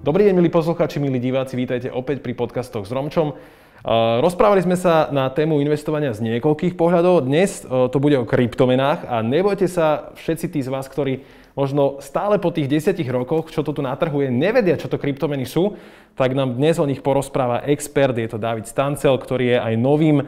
Dobrý deň, milí poslucháči, milí diváci, vítajte opäť pri podcastoch s Romčom. Rozprávali sme sa na tému investovania z niekoľkých pohľadov. Dnes to bude o kryptomenách a nebojte sa všetci tí z vás, ktorí možno stále po tých desiatich rokoch, čo to tu natrhuje, nevedia, čo to kryptomeny sú, tak nám dnes o nich porozpráva expert, je to David Stancel, ktorý je aj novým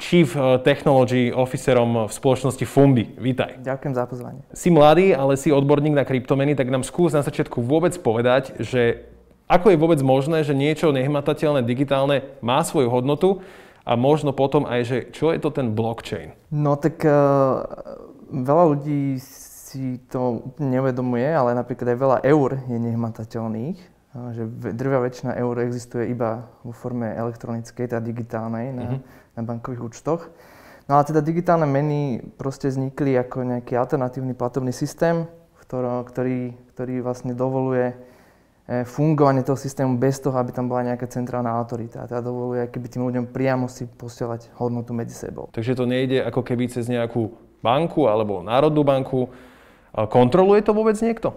Chief Technology Officerom v spoločnosti Fumbi. Vítaj. Ďakujem za pozvanie. Si mladý, ale si odborník na kryptomeny, tak nám skús na začiatku vôbec povedať, že ako je vôbec možné, že niečo nehmatateľné, digitálne má svoju hodnotu a možno potom aj, že čo je to ten blockchain? No tak uh, veľa ľudí si to úplne neuvedomuje, ale napríklad aj veľa eur je nehmatateľných, že drvia väčšina eur existuje iba vo forme elektronickej, teda digitálnej na, mm-hmm. na bankových účtoch. No ale teda digitálne meny proste vznikli ako nejaký alternatívny platobný systém, ktorý, ktorý, ktorý vlastne dovoluje fungovanie toho systému bez toho, aby tam bola nejaká centrálna autorita. Teda dovoluje keby tým ľuďom priamo si posielať hodnotu medzi sebou. Takže to nejde ako keby cez nejakú banku alebo národnú banku. Kontroluje to vôbec niekto?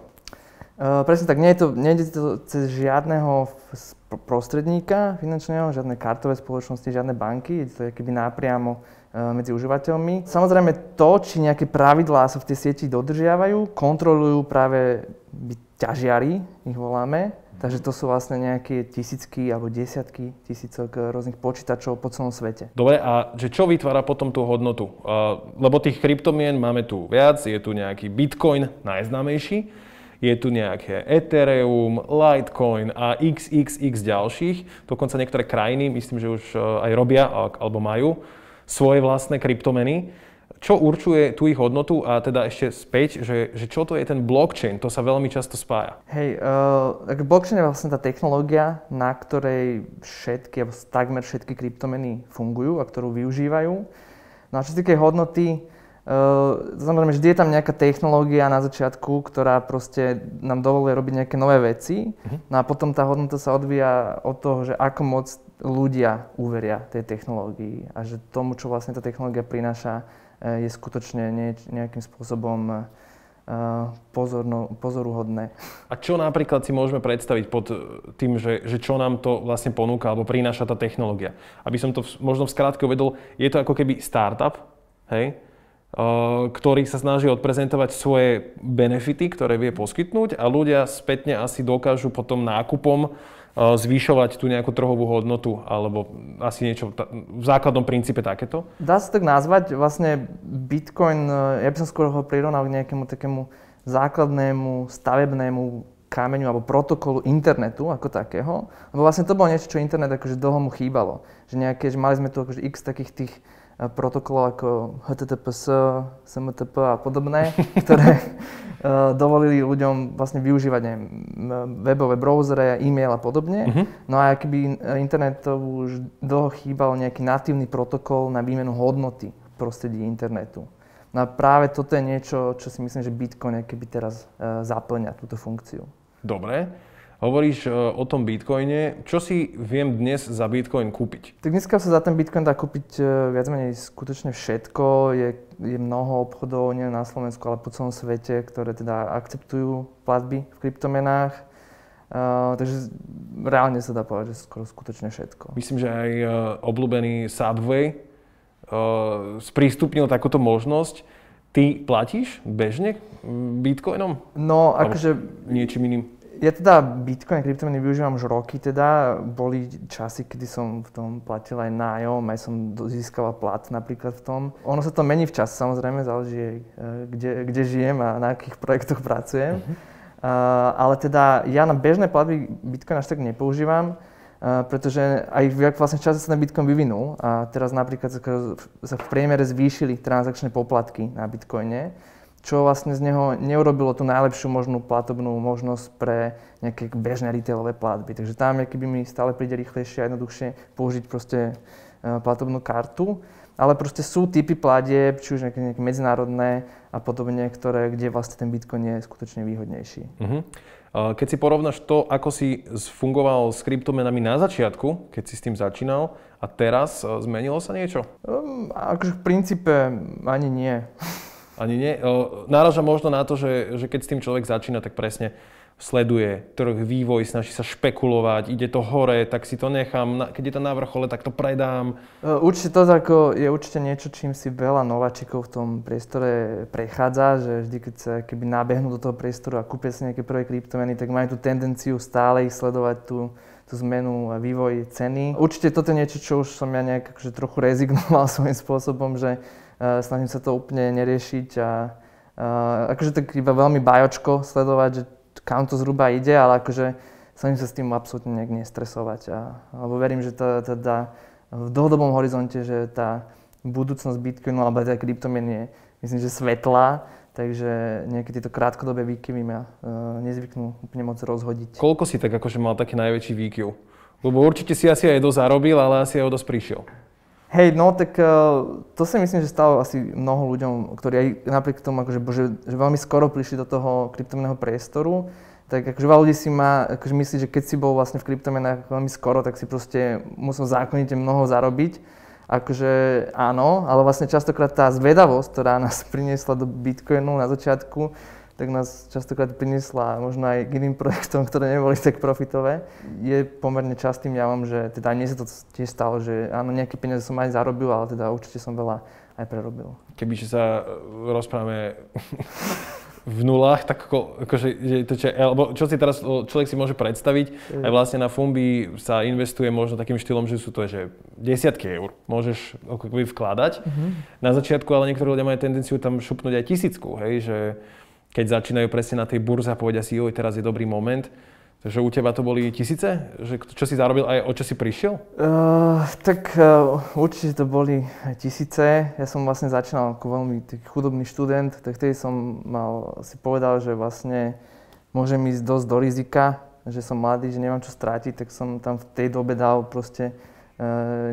Uh, presne tak, nie je to, nejde to cez žiadneho prostredníka finančného, žiadne kartové spoločnosti, žiadne banky, je to keby nápriamo uh, medzi užívateľmi. Samozrejme to, či nejaké pravidlá sa v tej sieti dodržiavajú, kontrolujú práve ťažiari, ich voláme. Takže to sú vlastne nejaké tisícky alebo desiatky tisícok rôznych počítačov po celom svete. Dobre, a že čo vytvára potom tú hodnotu? Lebo tých kryptomien máme tu viac, je tu nejaký Bitcoin, najznámejší, je tu nejaké Ethereum, Litecoin a XXX ďalších. Dokonca niektoré krajiny, myslím, že už aj robia alebo majú svoje vlastné kryptomeny čo určuje tú ich hodnotu a teda ešte späť, že, že čo to je ten blockchain, to sa veľmi často spája. Hej, uh, blockchain je vlastne tá technológia, na ktorej všetky, alebo takmer všetky kryptomeny fungujú a ktorú využívajú. No a čo sa týka hodnoty, Uh, samozrejme, vždy je tam nejaká technológia na začiatku, ktorá proste nám dovoluje robiť nejaké nové veci. Uh-huh. No a potom tá hodnota sa odvíja od toho, že ako moc ľudia uveria tej technológii a že tomu, čo vlastne tá technológia prináša, je skutočne nejakým spôsobom eh, pozorno, pozoruhodné. A čo napríklad si môžeme predstaviť pod tým, že, že čo nám to vlastne ponúka alebo prináša tá technológia? Aby som to v, možno v skrátke uvedol, je to ako keby startup, hej? Ktorý sa snaží odprezentovať svoje benefity, ktoré vie poskytnúť a ľudia spätne asi dokážu potom nákupom zvyšovať tú nejakú trhovú hodnotu, alebo asi niečo v základnom princípe takéto? Dá sa tak nazvať. Vlastne Bitcoin, e, ja by som skôr ho prirovnal k nejakému takému základnému stavebnému kameňu alebo protokolu internetu ako takého. Lebo vlastne to bolo niečo, čo internet akože dlho mu chýbalo. Že nejaké, že mali sme tu akože x takých tých e, protokolov ako HTTPS, SMTP a podobné, ktoré uh, dovolili ľuďom vlastne využívať neviem, webové browsere, e-mail a podobne. Uh-huh. No a keby internetu už dlho chýbal nejaký natívny protokol na výmenu hodnoty v prostredí internetu. No a práve toto je niečo, čo si myslím, že Bitcoin keby teraz uh, zaplňa túto funkciu. Dobre. Hovoríš e, o tom bitcoine. Čo si viem dnes za bitcoin kúpiť? Tak dneska sa za ten bitcoin dá kúpiť e, viac menej skutočne všetko. Je, je mnoho obchodov, nie na Slovensku, ale po celom svete, ktoré teda akceptujú platby v kryptomenách. Uh, takže reálne sa dá povedať, že skoro skutočne všetko. Myslím, že aj uh, obľúbený Subway uh, sprístupnil takúto možnosť. Ty platíš bežne bitcoinom? No, akože... Niečím iným? Ja teda Bitcoin a kryptomeny využívam už roky teda. Boli časy, kedy som v tom platil aj nájom, aj som získala plat napríklad v tom. Ono sa to mení v čase samozrejme, záleží aj e, kde, kde žijem a na akých projektoch pracujem. Uh-huh. Uh, ale teda ja na bežné platby Bitcoin až tak nepoužívam, uh, pretože aj vlastne v čase sa ten Bitcoin vyvinul a teraz napríklad sa v priemere zvýšili transakčné poplatky na Bitcoine čo vlastne z neho neurobilo tú najlepšiu možnú platobnú možnosť pre nejaké bežné retailové platby. Takže tam keby mi stále príde rýchlejšie a jednoduchšie použiť proste e, platobnú kartu. Ale proste sú typy platieb, či už nejaké, nejaké medzinárodné a podobne, ktoré, kde vlastne ten Bitcoin je skutočne výhodnejší. Uh-huh. Keď si porovnáš to, ako si fungoval s kryptomenami na začiatku, keď si s tým začínal, a teraz e, zmenilo sa niečo? Um, akože v princípe ani nie. Ani nie. Náraža možno na to, že, že keď s tým človek začína, tak presne sleduje trh, vývoj, snaží sa špekulovať, ide to hore, tak si to nechám, keď je to na vrchole, tak to predám. E, určite to ako je určite niečo, čím si veľa nováčikov v tom priestore prechádza, že vždy, keď sa keby nabehnú do toho priestoru a kúpia si nejaké prvé kryptomeny, tak majú tú tendenciu stále ich sledovať tú, tú zmenu a vývoj ceny. Určite toto je niečo, čo už som ja nejak akože trochu rezignoval svojím spôsobom, že snažím sa to úplne neriešiť a uh, akože tak iba veľmi bajočko sledovať, že kam to zhruba ide, ale akože snažím sa s tým absolútne nejak nestresovať. A, alebo verím, že to teda v dlhodobom horizonte, že tá budúcnosť Bitcoinu alebo teda kryptomien je, myslím, že svetlá, takže nejaké tieto krátkodobé výkyvy ma uh, nezvyknú úplne moc rozhodiť. Koľko si tak akože mal taký najväčší výkyv? Lebo určite si asi aj dosť zarobil, ale asi aj o dosť prišiel. Hej, no tak uh, to si myslím, že stalo asi mnoho ľuďom, ktorí aj napriek tomu, akože, bože, že veľmi skoro prišli do toho kryptomeného priestoru, tak akože veľa ľudí si má, akože myslí, že keď si bol vlastne v kryptomenách veľmi skoro, tak si proste musel zákonite mnoho zarobiť. Akože áno, ale vlastne častokrát tá zvedavosť, ktorá nás priniesla do Bitcoinu na začiatku, tak nás častokrát priniesla možno aj k iným projektom, ktoré neboli tak profitové. Je pomerne častým javom, že teda nie sa to tiež stalo, že áno, nejaké peniaze som aj zarobil, ale teda určite som veľa aj prerobil. Kebyže sa e, rozprávame v nulách, tak ako, akože, že to čo, alebo čo si teraz človek si môže predstaviť, aj vlastne na Fumbi sa investuje možno takým štýlom, že sú to že desiatky eur môžeš ako vkladať. Mm-hmm. Na začiatku ale niektorí ľudia majú tendenciu tam šupnúť aj tisícku, hej, že keď začínajú presne na tej burze a povedia si, oj, teraz je dobrý moment. Takže u teba to boli tisíce? Že, čo si zarobil aj o čo si prišiel? Uh, tak uh, určite to boli tisíce. Ja som vlastne začínal ako veľmi chudobný študent, tak vtedy som mal, si povedal, že vlastne môžem ísť dosť do rizika, že som mladý, že nemám čo strátiť, tak som tam v tej dobe dal proste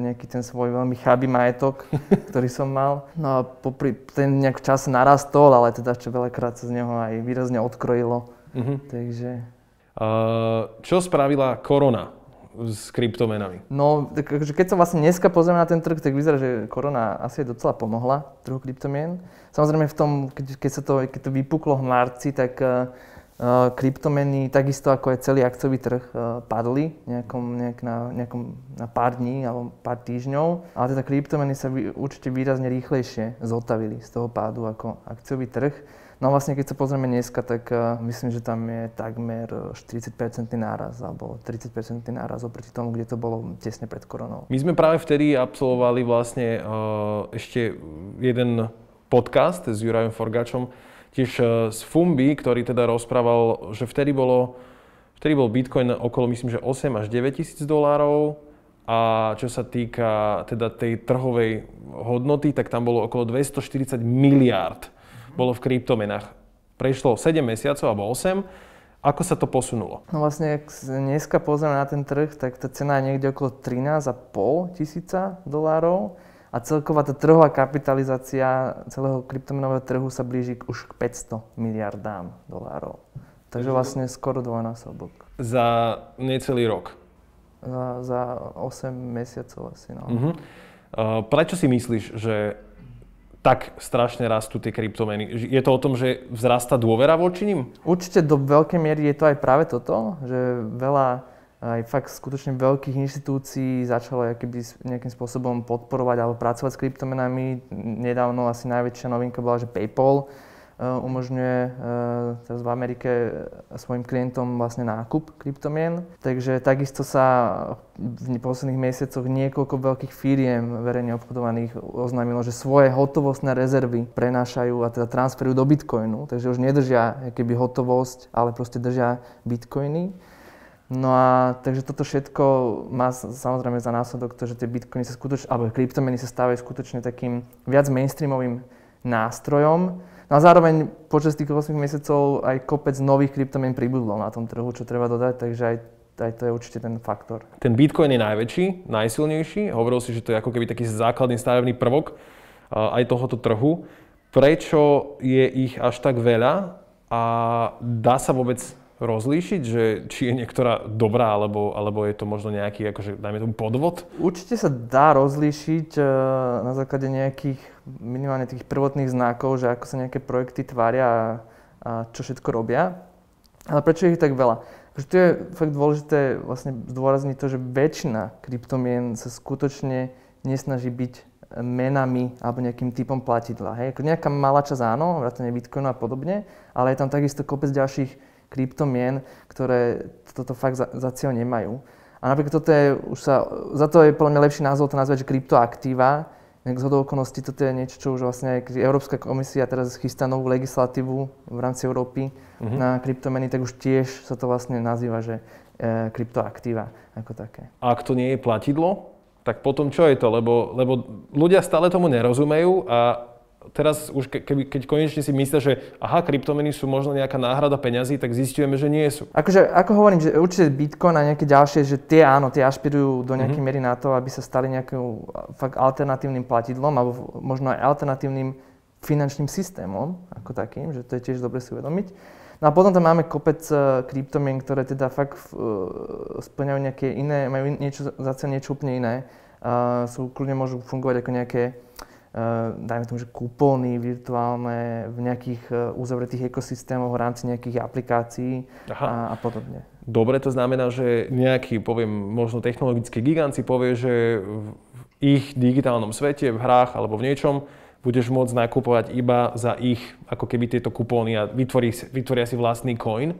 nejaký ten svoj veľmi chabý majetok, ktorý som mal. No a popri, ten nejak čas narastol, ale teda ešte veľakrát sa z neho aj výrazne odkrojilo. Uh-huh. Takže... Uh, čo spravila korona s kryptomenami? No, tak akože keď sa vlastne dneska pozrieme na ten trh, tak vyzerá, že korona asi docela pomohla trhu kryptomien. Samozrejme v tom, keď, keď, sa to, keď to vypuklo v marci, tak uh, Eh, kryptomeny, takisto ako aj celý akciový trh, eh, padli nejakom, nejak na, nejakom, na pár dní alebo pár týždňov. Ale teda kryptomeny sa vy, určite výrazne rýchlejšie zotavili z toho pádu ako akciový trh. No a vlastne keď sa pozrieme dneska, tak uh, myslím, že tam je takmer 40% náraz alebo 30% náraz oproti tomu, kde to bolo tesne pred koronou. My sme práve vtedy absolvovali vlastne ešte jeden podcast s Jurajom Forgačom, tiež e, z Fumbi, ktorý teda rozprával, že vtedy bolo, vtedy bol Bitcoin okolo myslím, že 8 až 9 tisíc dolárov a čo sa týka teda tej trhovej hodnoty, tak tam bolo okolo 240 miliárd bolo v kryptomenách. Prešlo 7 mesiacov alebo 8. Ako sa to posunulo? No vlastne, ak dneska pozrieme na ten trh, tak tá cena je niekde okolo 13,5 tisíca dolárov a celková tá trhová kapitalizácia celého kryptomenového trhu sa blíži už k 500 miliardám dolárov. Takže vlastne skoro dvojnásobok. Za necelý rok? Za, za 8 mesiacov asi, no. Uh-huh. Uh, prečo si myslíš, že tak strašne rastú tie kryptomeny? Je to o tom, že vzrasta dôvera voči nim? Určite do veľkej miery je to aj práve toto, že veľa aj fakt skutočne veľkých inštitúcií začalo keby nejakým spôsobom podporovať alebo pracovať s kryptomenami. Nedávno asi najväčšia novinka bola, že PayPal uh, umožňuje uh, teraz v Amerike svojim klientom vlastne nákup kryptomien. Takže takisto sa v posledných mesiacoch niekoľko veľkých firiem verejne obchodovaných oznámilo, že svoje hotovostné rezervy prenášajú a teda transferujú do Bitcoinu. Takže už nedržia keby hotovosť, ale proste držia Bitcoiny. No a takže toto všetko má samozrejme za následok to, že tie bitcoiny sa skutočne, alebo kryptomeny sa stávajú skutočne takým viac mainstreamovým nástrojom. No a zároveň počas tých 8 mesiacov aj kopec nových kryptomien pribudlo na tom trhu, čo treba dodať, takže aj, aj to je určite ten faktor. Ten bitcoin je najväčší, najsilnejší. Hovoril si, že to je ako keby taký základný stavebný prvok aj tohoto trhu. Prečo je ich až tak veľa a dá sa vôbec rozlíšiť, že či je niektorá dobrá, alebo, alebo je to možno nejaký, akože, dajme tomu, podvod? Určite sa dá rozlíšiť uh, na základe nejakých minimálne tých prvotných znakov, že ako sa nejaké projekty tvária a, a čo všetko robia. Ale prečo je ich tak veľa? Pretože tu je fakt dôležité vlastne zdôrazniť to, že väčšina kryptomien sa skutočne nesnaží byť menami alebo nejakým typom platidla. Hej? Ako nejaká malá časť áno, vrátane Bitcoinu a podobne, ale je tam takisto kopec ďalších kryptomien, ktoré toto fakt za, za cieľ nemajú. A napríklad toto je, už sa, za to je podľa mňa lepší názov to nazvať, že kryptoaktíva. Nejak z okolností toto je niečo, čo už vlastne aj Európska komisia teraz chystá novú legislatívu v rámci Európy uh-huh. na kryptomeny, tak už tiež sa to vlastne nazýva, že e, kryptoaktíva ako také. A ak to nie je platidlo, tak potom čo je to? Lebo, lebo ľudia stále tomu nerozumejú a teraz už ke, keby, keď konečne si myslia, že aha, kryptomeny sú možno nejaká náhrada peňazí, tak zistujeme, že nie sú. Akože, ako hovorím, že určite Bitcoin a nejaké ďalšie, že tie áno, tie ašpirujú do nejakej mm-hmm. miery na to, aby sa stali nejakým fakt alternatívnym platidlom alebo možno aj alternatívnym finančným systémom ako takým, že to je tiež dobre si uvedomiť. No a potom tam máme kopec uh, kryptomien, ktoré teda fakt uh, splňajú nejaké iné, majú niečo, za niečo úplne iné. Uh, sú, kľudne môžu fungovať ako nejaké Uh, dajme tomu, že kupóny virtuálne v nejakých uh, uzavretých ekosystémoch v rámci nejakých aplikácií a, a podobne. Dobre, to znamená, že nejaký, poviem, možno technologický gigant si povie, že v ich digitálnom svete, v hrách alebo v niečom, budeš môcť nakupovať iba za ich, ako keby tieto kupóny a vytvorí, vytvoria si vlastný coin.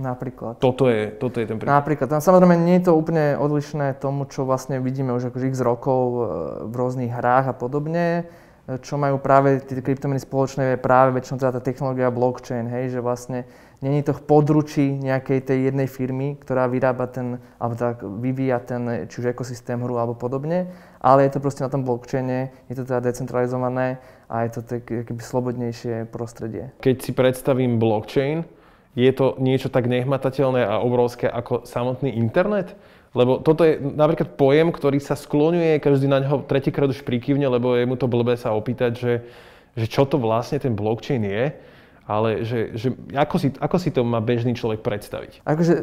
Napríklad. Toto je, toto je ten príklad. Napríklad. Tam samozrejme nie je to úplne odlišné tomu, čo vlastne vidíme už akože x rokov e, v rôznych hrách a podobne. E, čo majú práve tie kryptomeny spoločné, je práve väčšinou teda tá technológia blockchain, hej, že vlastne není to v područí nejakej tej jednej firmy, ktorá vyrába ten, alebo tak vyvíja ten, či už ekosystém hru alebo podobne, ale je to proste na tom blockchaine, je to teda decentralizované a je to tak slobodnejšie prostredie. Keď si predstavím blockchain, je to niečo tak nehmatateľné a obrovské ako samotný internet? Lebo toto je napríklad pojem, ktorý sa skloňuje, každý na neho tretíkrát už prikyvne, lebo je mu to blbé sa opýtať, že, že čo to vlastne ten blockchain je, ale že, že ako, si, ako si to má bežný človek predstaviť? Akože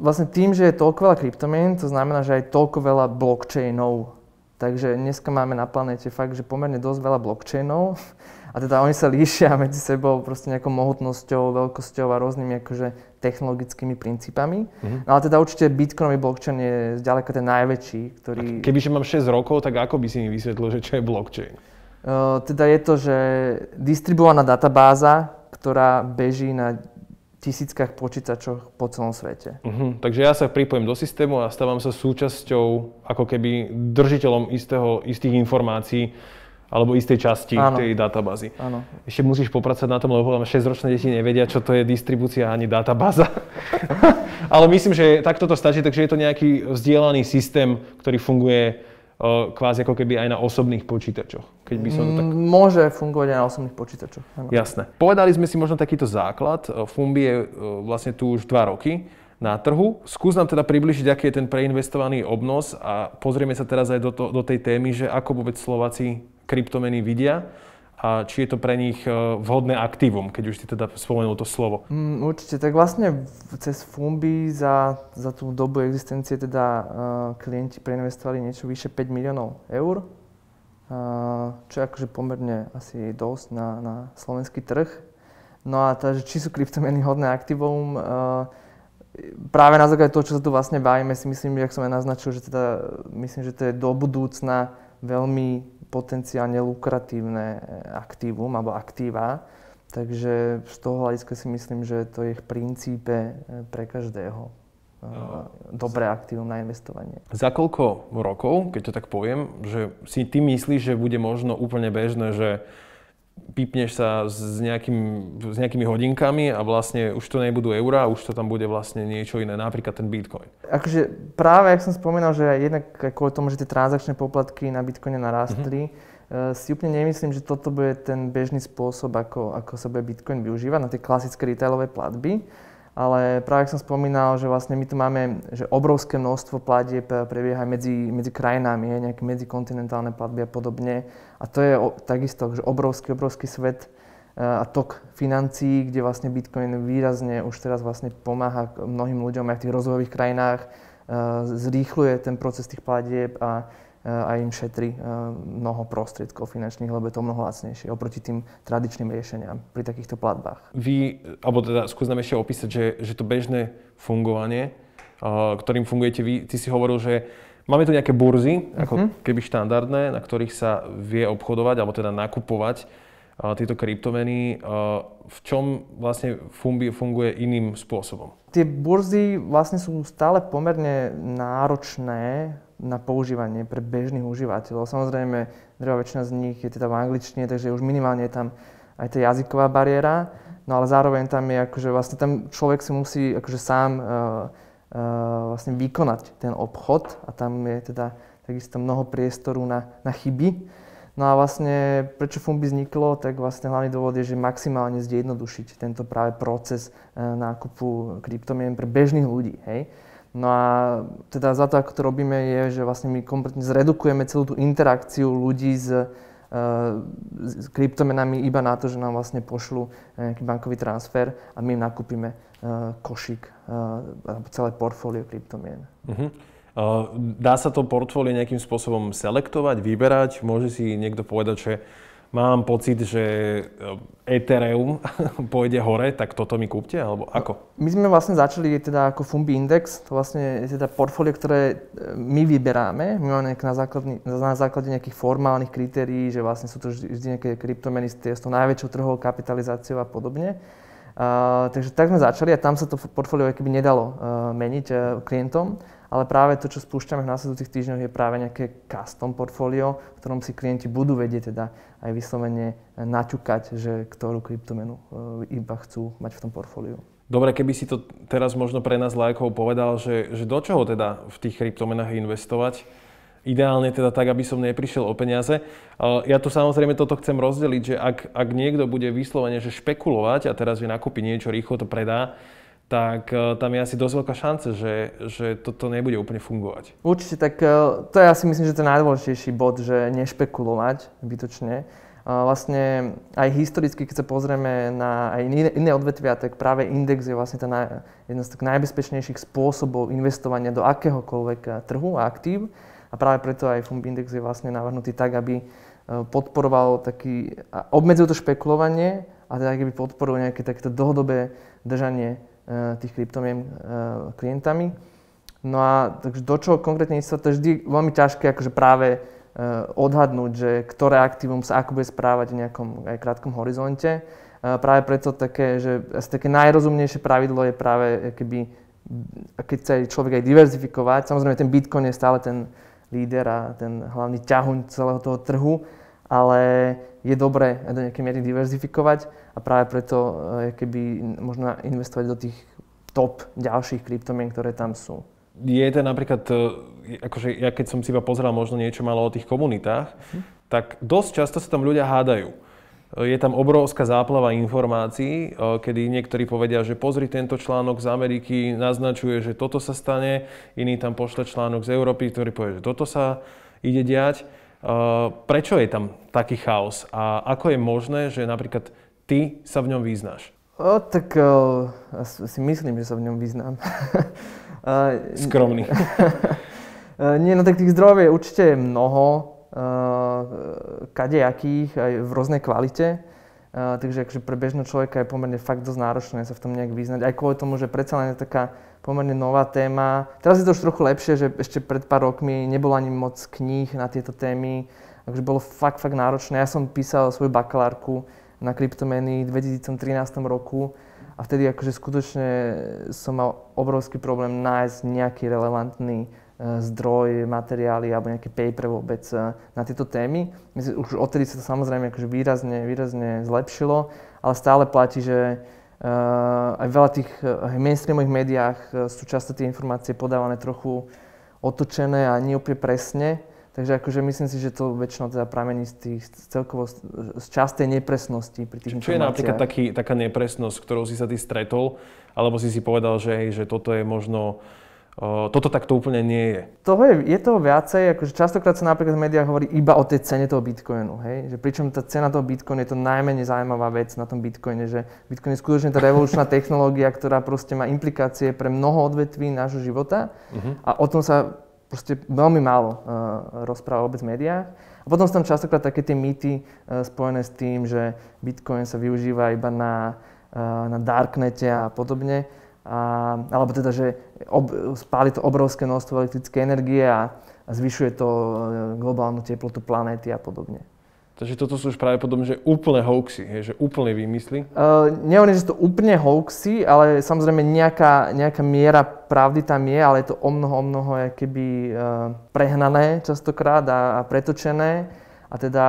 vlastne tým, že je toľko veľa kryptomien, to znamená, že aj toľko veľa blockchainov. Takže dneska máme na planete fakt, že pomerne dosť veľa blockchainov a teda oni sa líšia medzi sebou proste nejakou mohutnosťou, veľkosťou a rôznymi akože technologickými princípami. Mm-hmm. No ale teda určite Bitcoinový blockchain je zďaleka ten najväčší, ktorý... Kebyže mám 6 rokov, tak ako by si mi vysvetlil, že čo je blockchain? Uh, teda je to, že distribuovaná databáza, ktorá beží na tisíckach počítačoch po celom svete. Uh-huh. Takže ja sa pripojím do systému a stávam sa súčasťou, ako keby držiteľom istého, istých informácií, alebo istej časti Áno. tej databázy. Áno. Ešte musíš popracovať na tom, lebo 6-ročné deti nevedia, čo to je distribúcia ani databáza. Ale myslím, že takto to stačí, takže je to nejaký vzdielaný systém, ktorý funguje uh, kvázi ako keby aj na osobných počítačoch. Keď by som to tak... Môže fungovať aj na osobných počítačoch. Áno. Jasné. Povedali sme si možno takýto základ. Fumbi je uh, vlastne tu už 2 roky na trhu. Skús nám teda približiť, aký je ten preinvestovaný obnos a pozrieme sa teraz aj do, to, do tej témy, že ako vôbec Slováci kryptomeny vidia a či je to pre nich e, vhodné aktívum, keď už si teda spomenul to slovo. Mm, určite, tak vlastne cez Fumbi za, za tú dobu existencie teda uh, klienti preinvestovali niečo vyše 5 miliónov eur, uh, čo je akože pomerne asi dosť na, na slovenský trh. No a teda, či sú kryptomeny hodné aktívum, uh, práve na základe toho, čo sa tu vlastne bavíme, si myslím, jak som aj naznačil, že teda myslím, že to je do budúcna veľmi potenciálne lukratívne eh, aktívum alebo aktíva. Takže z toho hľadiska si myslím, že to je v princípe eh, pre každého eh, dobré aktívum na investovanie. Za koľko rokov, keď to tak poviem, že si ty myslíš, že bude možno úplne bežné, že pipneš sa s, nejakým, s nejakými hodinkami a vlastne už to nebudú eurá, už to tam bude vlastne niečo iné, napríklad ten Bitcoin. Akože práve, jak som spomínal, že jednak kvôli tomu, že tie transakčné poplatky na Bitcoine narastli, mm-hmm. si úplne nemyslím, že toto bude ten bežný spôsob, ako, ako sa bude Bitcoin využívať na tie klasické retailové platby ale práve som spomínal, že vlastne my tu máme že obrovské množstvo platieb prebieha medzi, medzi krajinami, nejaké medzikontinentálne platby a podobne. A to je takisto že obrovský, obrovský svet e, a tok financií, kde vlastne Bitcoin výrazne už teraz vlastne pomáha mnohým ľuďom aj v tých rozvojových krajinách, e, zrýchluje ten proces tých platieb a a im šetrí mnoho prostriedkov finančných, lebo je to mnoho lacnejšie oproti tým tradičným riešeniam pri takýchto platbách. Vy, alebo teda skús nám ešte opísať, že, že to bežné fungovanie, ktorým fungujete vy, ty si hovoril, že Máme tu nejaké burzy, ako uh-huh. keby štandardné, na ktorých sa vie obchodovať, alebo teda nakupovať uh, tieto kryptomeny. Uh, v čom vlastne funguje, funguje iným spôsobom? Tie burzy vlastne sú stále pomerne náročné na používanie pre bežných užívateľov. Samozrejme, drevá väčšina z nich je teda v angličtine, takže už minimálne je tam aj tá jazyková bariéra, no ale zároveň tam je akože vlastne tam človek si musí akože sám uh, vlastne vykonať ten obchod a tam je teda takisto mnoho priestoru na, na chyby. No a vlastne prečo Fumbi vzniklo, tak vlastne hlavný dôvod je, že maximálne zjednodušiť tento práve proces e, nákupu kryptomien pre bežných ľudí. Hej. No a teda za to, ako to robíme, je, že vlastne my kompletne zredukujeme celú tú interakciu ľudí s, s kryptomenami iba na to, že nám vlastne pošlu nejaký bankový transfer a my im nakúpime uh, košík uh, celé portfólio kryptomien. Uh-huh. Uh, dá sa to portfólio nejakým spôsobom selektovať, vyberať? Môže si niekto povedať, že mám pocit, že Ethereum pôjde hore, tak toto mi kúpte, alebo ako? My sme vlastne začali teda ako Fumbi Index, to vlastne je teda portfólio, ktoré my vyberáme. My máme na základe, na základe nejakých formálnych kritérií, že vlastne sú to vždy nejaké kryptomeny s tou najväčšou trhovou kapitalizáciou a podobne. Uh, takže tak sme začali a tam sa to portfólio keby nedalo uh, meniť uh, klientom, ale práve to, čo spúšťame v následujúcich týždňoch, je práve nejaké custom portfólio, v ktorom si klienti budú vedieť teda aj vyslovene naťukať, že ktorú kryptomenu iba chcú mať v tom portfóliu. Dobre, keby si to teraz možno pre nás lajkov povedal, že, že do čoho teda v tých kryptomenách investovať, Ideálne teda tak, aby som neprišiel o peniaze. Ja tu samozrejme toto chcem rozdeliť, že ak, ak niekto bude vyslovene že špekulovať a teraz vie nakúpiť niečo, rýchlo to predá, tak e, tam je asi dosť veľká šanca, že, že toto nebude úplne fungovať. Určite, tak e, to je asi myslím, že to najdôležitejší bod, že nešpekulovať zbytočne. Vlastne aj historicky, keď sa pozrieme na aj iné, odvetvia, tak práve index je vlastne ten jeden z najbezpečnejších spôsobov investovania do akéhokoľvek e, trhu a aktív. A práve preto aj Fumb Index je vlastne navrhnutý tak, aby e, podporoval taký, obmedzil to špekulovanie a teda aby podporoval nejaké takéto dlhodobé držanie e, tých kryptomien e, klientami. No a takže do čoho konkrétne sa to je vždy veľmi ťažké akože práve odhadnúť, že ktoré aktívum sa ako bude správať v nejakom aj krátkom horizonte. Práve preto také, že asi také najrozumnejšie pravidlo je práve keby, keď chce človek aj diverzifikovať. Samozrejme ten Bitcoin je stále ten líder a ten hlavný ťahuň celého toho trhu, ale je dobré do nejakej miery diverzifikovať a práve preto je keby možno investovať do tých top ďalších kryptomien, ktoré tam sú. Je to napríklad, e, akože ja keď som si iba pozeral možno niečo malo o tých komunitách, hm. tak dosť často sa tam ľudia hádajú je tam obrovská záplava informácií, kedy niektorí povedia, že pozri tento článok z Ameriky, naznačuje, že toto sa stane, iný tam pošle článok z Európy, ktorý povie, že toto sa ide diať. Prečo je tam taký chaos a ako je možné, že napríklad ty sa v ňom vyznáš? O, tak o, si myslím, že sa v ňom vyznám. Skromný. Nie, no tak tých zdrojov je určite mnoho. Eh, kadejakých, aj v rôznej kvalite. Takže akože pre bežného človeka je pomerne fakt dosť náročné sa v tom nejak vyznať. Aj kvôli tomu, že predsa len je taká pomerne nová téma. Teraz je to už trochu lepšie, že ešte pred pár rokmi nebolo ani moc kníh na tieto témy. Takže bolo fakt, fakt náročné. Ja som písal svoju bakalárku na kryptomeny v 2013 roku a vtedy akože skutočne som mal obrovský problém nájsť nejaký relevantný zdroj, materiály alebo nejaké paper vôbec e, na tieto témy. Myslím, už odtedy sa to samozrejme akože výrazne, výrazne zlepšilo, ale stále platí, že uh, aj veľa tých uh, mainstreamových médiách uh, sú často tie informácie podávané trochu otočené a nie úplne presne. Takže akože myslím si, že to väčšinou teda pramení z tých celkovo z častej nepresnosti pri tých Čo je napríklad taký, taká nepresnosť, ktorou si sa ty stretol, alebo si si povedal, že, hej, že toto je možno toto takto úplne nie je. Toho je, je toho viacej, akože častokrát sa napríklad v médiách hovorí iba o tej cene toho bitcoinu, hej? Že pričom tá cena toho bitcoinu je to najmenej zaujímavá vec na tom bitcoine, že bitcoin je skutočne tá revolučná technológia, ktorá proste má implikácie pre mnoho odvetví nášho života uh-huh. a o tom sa proste veľmi málo uh, rozpráva vôbec v médiách. A potom sú tam častokrát také tie mýty uh, spojené s tým, že Bitcoin sa využíva iba na, uh, na darknete a podobne. A, alebo teda, že ob, spáli to obrovské množstvo elektrické energie a, a zvyšuje to globálnu teplotu planéty a podobne. Takže toto sú už práve potom, že úplne hoaxy, hej, že úplne výmysly? Uh, nehovorím, že sú to úplne hoaxy, ale samozrejme nejaká, nejaká miera pravdy tam je, ale je to o mnoho, o mnoho keby uh, prehnané častokrát a, a pretočené. A teda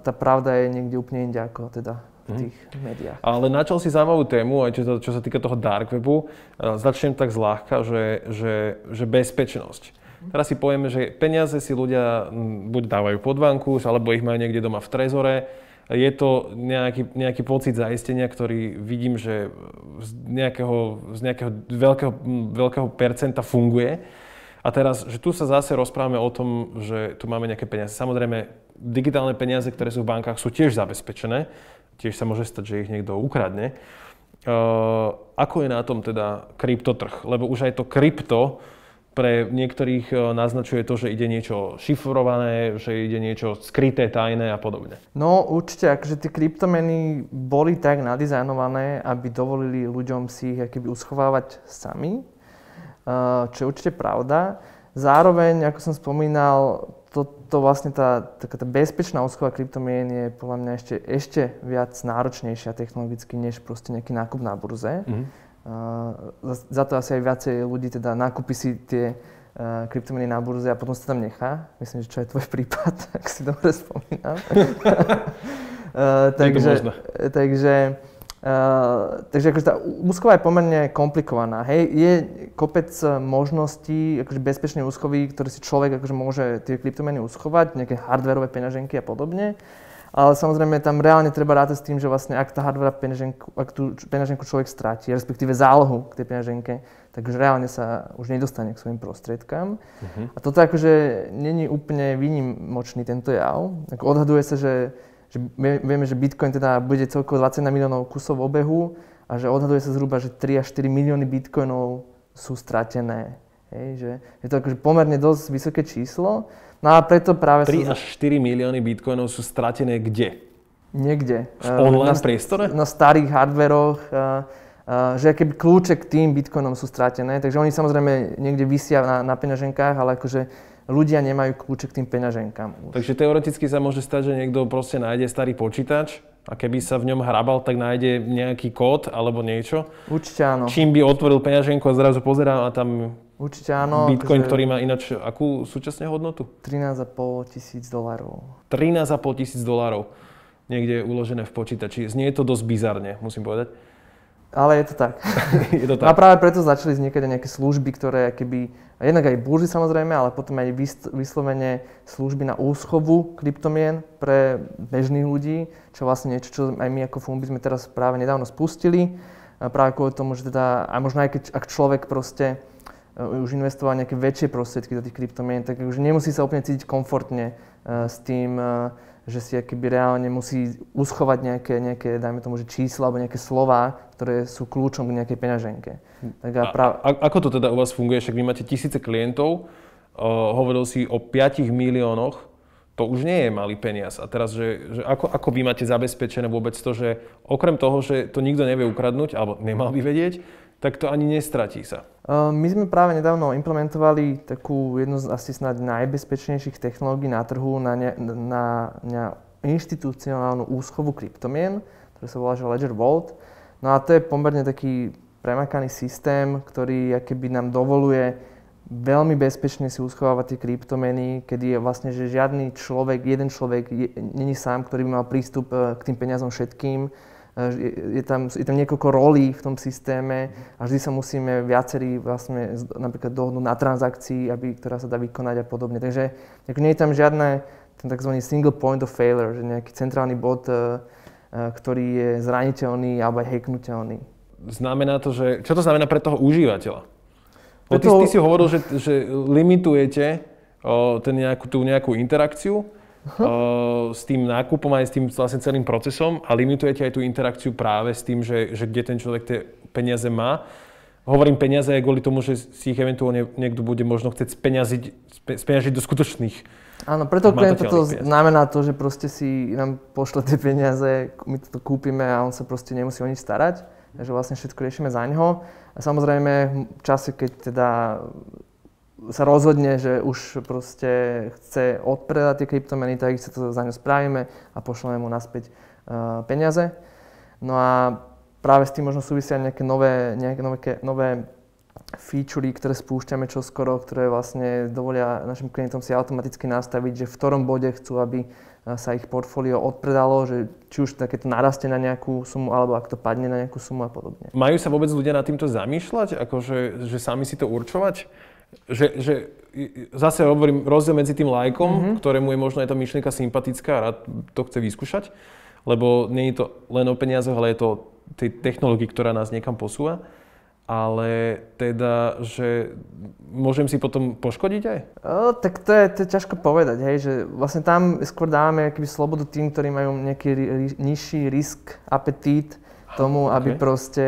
tá pravda je niekde úplne inde ako teda v mhm. tých hmm. médiách. Ale načal si zaujímavú tému, aj čo, čo sa týka toho dark webu. Uh, začnem tak zľahka, že, že, že bezpečnosť. Teraz si povieme, že peniaze si ľudia buď dávajú pod vanku, alebo ich majú niekde doma v trezore. Je to nejaký, nejaký pocit zaistenia, ktorý vidím, že z nejakého, z nejakého veľkého, veľkého percenta funguje. A teraz, že tu sa zase rozprávame o tom, že tu máme nejaké peniaze. Samozrejme, digitálne peniaze, ktoré sú v bankách, sú tiež zabezpečené. Tiež sa môže stať, že ich niekto ukradne. Uh, ako je na tom teda kryptotrh? Lebo už aj to krypto pre niektorých e, naznačuje to, že ide niečo šifrované, že ide niečo skryté, tajné a podobne. No určite, akože tie kryptomeny boli tak nadizajnované, aby dovolili ľuďom si ich akýby uschovávať sami, e, čo je určite pravda. Zároveň, ako som spomínal, to, to vlastne tá, taká tá bezpečná úschova kryptomien je podľa mňa ešte, ešte viac náročnejšia technologicky, než proste nejaký nákup na burze. Mm-hmm za to asi aj viacej ľudí teda nákupí si tie uh, kryptomeny na burze a potom sa tam nechá. Myslím, že čo je tvoj prípad, ak si dobre spomínam. uh, takže, takže, uh, takže akože tá úschova je pomerne komplikovaná. Hej, je kopec možností akože bezpečnej úschovy, ktoré si človek akože môže tie kryptomeny uschovať, nejaké hardwareové peňaženky a podobne ale samozrejme tam reálne treba rátať s tým, že vlastne ak tá hardware peňaženku, ak tú peňaženku človek stráti, respektíve zálohu k tej peňaženke, takže reálne sa už nedostane k svojim prostriedkám. Uh-huh. A toto akože není úplne výnimočný tento jav. Ako odhaduje sa, že, že vieme, že Bitcoin teda bude celkovo 21 miliónov kusov obehu a že odhaduje sa zhruba, že 3 až 4 milióny Bitcoinov sú stratené. Hej, že je to akože pomerne dosť vysoké číslo. No a preto práve 3 až 4 milióny bitcoinov sú stratené kde? Niekde. V online na, priestore? Na starých hardveroch. že keby kľúče k tým bitcoinom sú stratené, takže oni samozrejme niekde vysia na, na peňaženkách, ale akože ľudia nemajú kľúče k tým peňaženkám. Už. Takže teoreticky sa môže stať, že niekto proste nájde starý počítač a keby sa v ňom hrabal, tak nájde nejaký kód alebo niečo. Určite áno. Čím by otvoril peňaženku a zrazu pozerá a tam Určite áno. Bitcoin, ktorý má ináč akú súčasne hodnotu? 13,5 tisíc dolárov. 13,5 tisíc dolárov. Niekde je uložené v počítači. Znie to dosť bizarne, musím povedať. Ale je to tak. je to tak. A práve preto začali vznikať aj nejaké služby, ktoré keby, jednak aj burzy samozrejme, ale potom aj vyslovene služby na úschovu kryptomien pre bežných ľudí, čo vlastne niečo, čo aj my ako Fumbi sme teraz práve nedávno spustili. A práve kvôli tomu, že teda, a možno aj keď ak človek proste Eh, už investoval nejaké väčšie prostriedky do tých kryptomien, tak už nemusí sa úplne cítiť komfortne uh, s tým, uh, že si akoby reálne musí uschovať nejaké, nejaké, dajme tomu, že čísla alebo nejaké slova, ktoré sú kľúčom k nejakej peňaženke. Tak a, prav... a, ako to teda u vás funguje? Však vy máte tisíce klientov, uh, hovoril si o 5 miliónoch, to už nie je malý peniaz. A teraz, že, že ako, ako vy máte zabezpečené vôbec to, že okrem toho, že to nikto nevie ukradnúť, alebo nemal by vedieť, tak to ani nestratí sa. My sme práve nedávno implementovali takú jednu z asi snad najbezpečnejších technológií na trhu na, ne, na, na inštitucionálnu úschovu kryptomien, ktorý sa volá že Ledger Vault. No a to je pomerne taký premakaný systém, ktorý keby nám dovoluje veľmi bezpečne si uschovávať tie kryptomeny, kedy je vlastne, že žiadny človek, jeden človek není sám, ktorý by mal prístup e, k tým peniazom všetkým, je, tam, je tam niekoľko rolí v tom systéme a vždy sa musíme viacerí vlastne napríklad dohodnúť na transakcii, aby, ktorá sa dá vykonať a podobne. Takže nie je tam žiadne ten tzv. single point of failure, že nejaký centrálny bod, uh, uh, ktorý je zraniteľný alebo aj hacknutelný. Znamená to, že... Čo to znamená pre toho užívateľa? Pre toho... ty, ty si hovoril, že, že limitujete o, ten nejakú, tú nejakú interakciu, uh, s tým nákupom aj s tým vlastne celým procesom a limitujete aj tú interakciu práve s tým, že, že kde ten človek tie peniaze má. Hovorím peniaze aj kvôli tomu, že si ich eventuálne niekto bude možno chcieť speňaziť, speňažiť do skutočných Áno, preto klienta to znamená to, že proste si nám pošle tie peniaze, my to kúpime a on sa proste nemusí o nič starať. Takže vlastne všetko riešime za ňo. A samozrejme v čase, keď teda sa rozhodne, že už proste chce odpredať tie kryptomeny, tak sa to za ňo spravíme a pošleme mu naspäť uh, peniaze. No a práve s tým možno súvisia nejaké nové, nejaké nové, nové featurey, ktoré spúšťame čoskoro, ktoré vlastne dovolia našim klientom si automaticky nastaviť, že v ktorom bode chcú, aby sa ich portfólio odpredalo, že či už takéto narastie na nejakú sumu, alebo ak to padne na nejakú sumu a podobne. Majú sa vôbec ľudia na týmto zamýšľať, akože, že sami si to určovať? Že, že zase hovorím rozdiel medzi tým lajkom, mm-hmm. ktorému je možno aj tá myšlienka sympatická a rád to chce vyskúšať, lebo nie je to len o peniazoch, ale je to tej technológii, ktorá nás niekam posúva ale teda, že môžem si potom poškodiť aj? O, tak to je, to je ťažko povedať, hej, že vlastne tam skôr dáme akýby slobodu tým, ktorí majú nejaký ri, nižší risk, apetít tomu, okay. aby proste,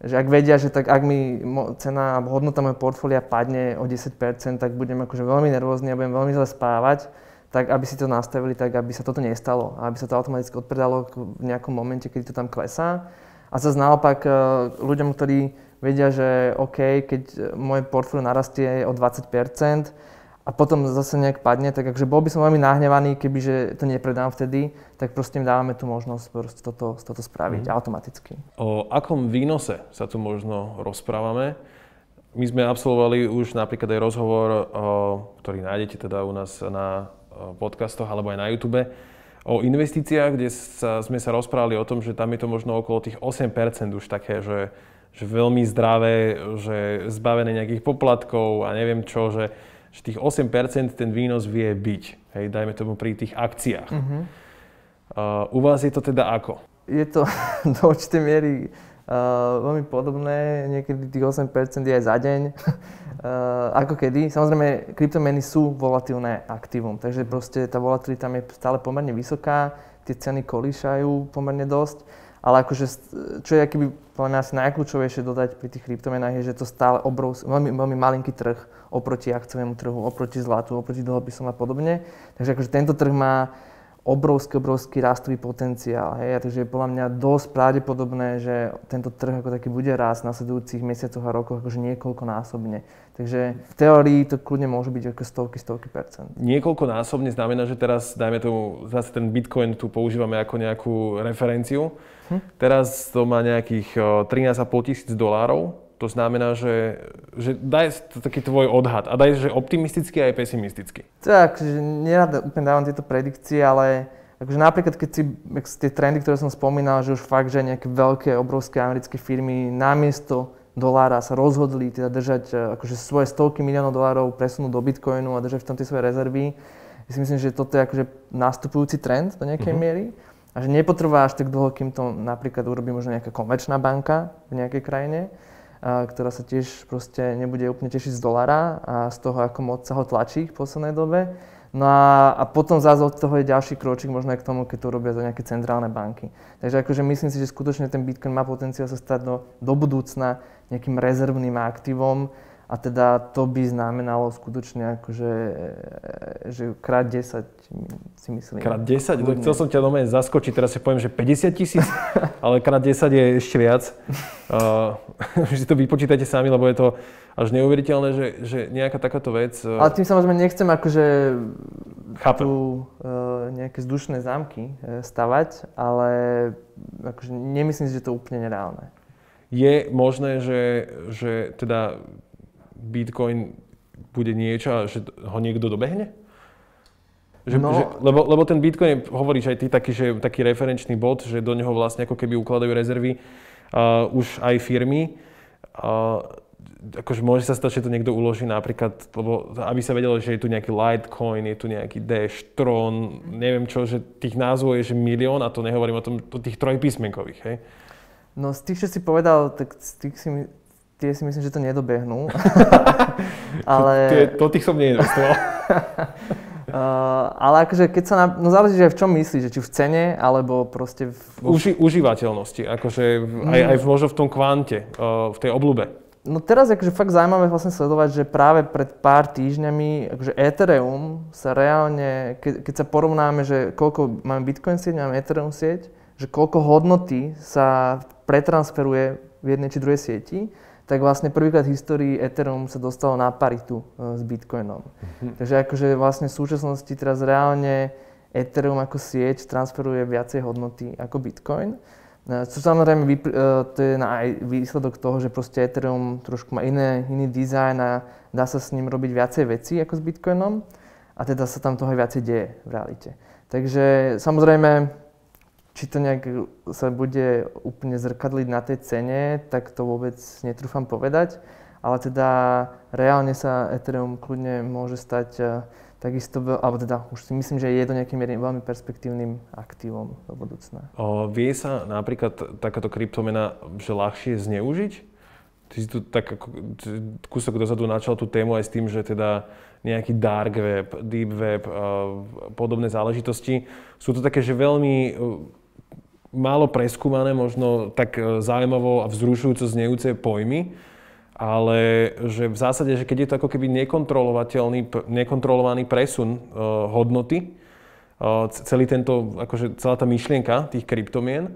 že ak vedia, že tak ak mi cena alebo hodnota môjho portfólia padne o 10%, tak budem akože veľmi nervózny a budem veľmi zle spávať, tak aby si to nastavili tak, aby sa toto nestalo a aby sa to automaticky odpredalo v nejakom momente, keď to tam klesá. A zase naopak e, ľuďom, ktorí vedia, že OK, keď moje portfólio narastie o 20% a potom zase nejak padne, tak akože bol by som veľmi nahnevaný, kebyže to nepredám vtedy, tak proste im dávame tú možnosť toto, toto spraviť mm. automaticky. O akom výnose sa tu možno rozprávame? My sme absolvovali už napríklad aj rozhovor, ktorý nájdete teda u nás na podcastoch alebo aj na YouTube, o investíciách, kde sa, sme sa rozprávali o tom, že tam je to možno okolo tých 8% už také, že že veľmi zdravé, že zbavené nejakých poplatkov a neviem čo, že, že tých 8% ten výnos vie byť. Hej, dajme tomu pri tých akciách. Uh-huh. Uh, u vás je to teda ako? Je to do určitej miery uh, veľmi podobné, niekedy tých 8% je aj za deň, uh, ako kedy. Samozrejme, kryptomeny sú volatilné aktívum, takže proste tá volatilita tam je stále pomerne vysoká, tie ceny kolíšajú pomerne dosť. Ale akože, čo je akýby podľa asi najkľúčovejšie dodať pri tých kryptomenách je, že to stále obrovský, veľmi, veľmi malinký trh oproti akciovému trhu, oproti zlatu, oproti dlhopisom a podobne. Takže akože tento trh má obrovský, obrovský rastový potenciál. Hej? A takže je podľa mňa dosť pravdepodobné, že tento trh ako taký bude rásť v nasledujúcich mesiacoch a rokoch akože niekoľkonásobne. Takže v teórii to kľudne môže byť ako stovky, stovky percent. Niekoľkonásobne znamená, že teraz, dajme tomu, zase ten Bitcoin tu používame ako nejakú referenciu. Hm? Teraz to má nejakých 13,5 tisíc dolárov to znamená, že, že daj taký tvoj odhad a daj, že optimistický a aj pesimistický. Tak, že nerad úplne dávam tieto predikcie, ale akože napríklad keď si tie trendy, ktoré som spomínal, že už fakt, že nejaké veľké, obrovské americké firmy namiesto dolára sa rozhodli teda držať e, akože svoje stovky miliónov dolárov presunúť do bitcoinu a držať v tom tie svoje rezervy. Ja si myslím, že toto je akože nastupujúci trend do nejakej uh-huh. miery a že nepotrvá až tak dlho, kým to napríklad urobí možno nejaká komerčná banka v nejakej krajine ktorá sa tiež proste nebude úplne tešiť z dolara a z toho, ako moc sa ho tlačí v poslednej dobe. No a, a potom zase od toho je ďalší kročík možno aj k tomu, keď to robia za nejaké centrálne banky. Takže akože myslím si, že skutočne ten Bitcoin má potenciál sa stať do, do budúcna nejakým rezervným aktívom, a teda to by znamenalo skutočne akože, že krát 10 si myslím. Krát 10? Kľudne. Chcel som ťa doma zaskočiť, teraz si poviem, že 50 tisíc, ale krát 10 je ešte viac. Uh, si to vypočítajte sami, lebo je to až neuveriteľné, že, že nejaká takáto vec... Uh, ale tým samozrejme nechcem akože Chápem. tu uh, nejaké vzdušné zámky stavať, ale akože nemyslím si, že to je úplne nereálne. Je možné, že, že teda Bitcoin bude niečo, že ho niekto dobehne? Že, no. že, lebo, lebo ten Bitcoin, hovoríš aj ty, taký, že, taký referenčný bod, že do neho vlastne ako keby ukladajú rezervy uh, už aj firmy. Uh, akože môže sa stať, že to niekto uloží napríklad, lebo aby sa vedelo, že je tu nejaký Litecoin, je tu nejaký Dash, Tron, neviem čo, že tých názvov je že milión a to nehovorím o tom, o tých trojpísmenkových, hej? No z tých, čo si povedal, tak z tých si tie si myslím, že to nedobehnú. ale... Tie, to tých som neinvestoval. Uh, ale akože keď sa na, no záleží, že v čom myslíš, že či v cene, alebo proste v... Uži, užívateľnosti, akože aj, aj v, možno v tom kvante, uh, v tej oblúbe. No teraz je akože fakt zaujímavé vlastne sledovať, že práve pred pár týždňami akože Ethereum sa reálne, ke, keď sa porovnáme, že koľko máme Bitcoin sieť, máme Ethereum sieť, že koľko hodnoty sa pretransferuje v jednej či druhej sieti, tak vlastne prvýkrát v histórii Ethereum sa dostalo na paritu e, s Bitcoinom. Mm-hmm. Takže akože vlastne v súčasnosti teraz reálne Ethereum ako sieť transferuje viacej hodnoty ako Bitcoin. Čo e, samozrejme e, to je aj výsledok toho, že proste Ethereum trošku má iné, iný dizajn a dá sa s ním robiť viacej veci ako s Bitcoinom a teda sa tam toho viacej deje v realite. Takže samozrejme, či to nejak sa bude úplne zrkadliť na tej cene, tak to vôbec netrúfam povedať, ale teda reálne sa Ethereum kľudne môže stať e, takisto, alebo teda už si myslím, že je to nejakým veľmi perspektívnym aktívom do budúcna. O, vie sa napríklad takáto kryptomena že ľahšie zneužiť? Ty si tu tak kúsok dozadu načal tú tému aj s tým, že teda nejaký dark web, deep web, a podobné záležitosti. Sú to také, že veľmi e, málo preskúmané, možno tak e, zaujímavo a vzrušujúco znejúce pojmy ale že v zásade, že keď je to ako keby nekontrolovateľný, nekontrolovaný presun uh, hodnoty, uh, celý tento, akože celá tá myšlienka tých kryptomien,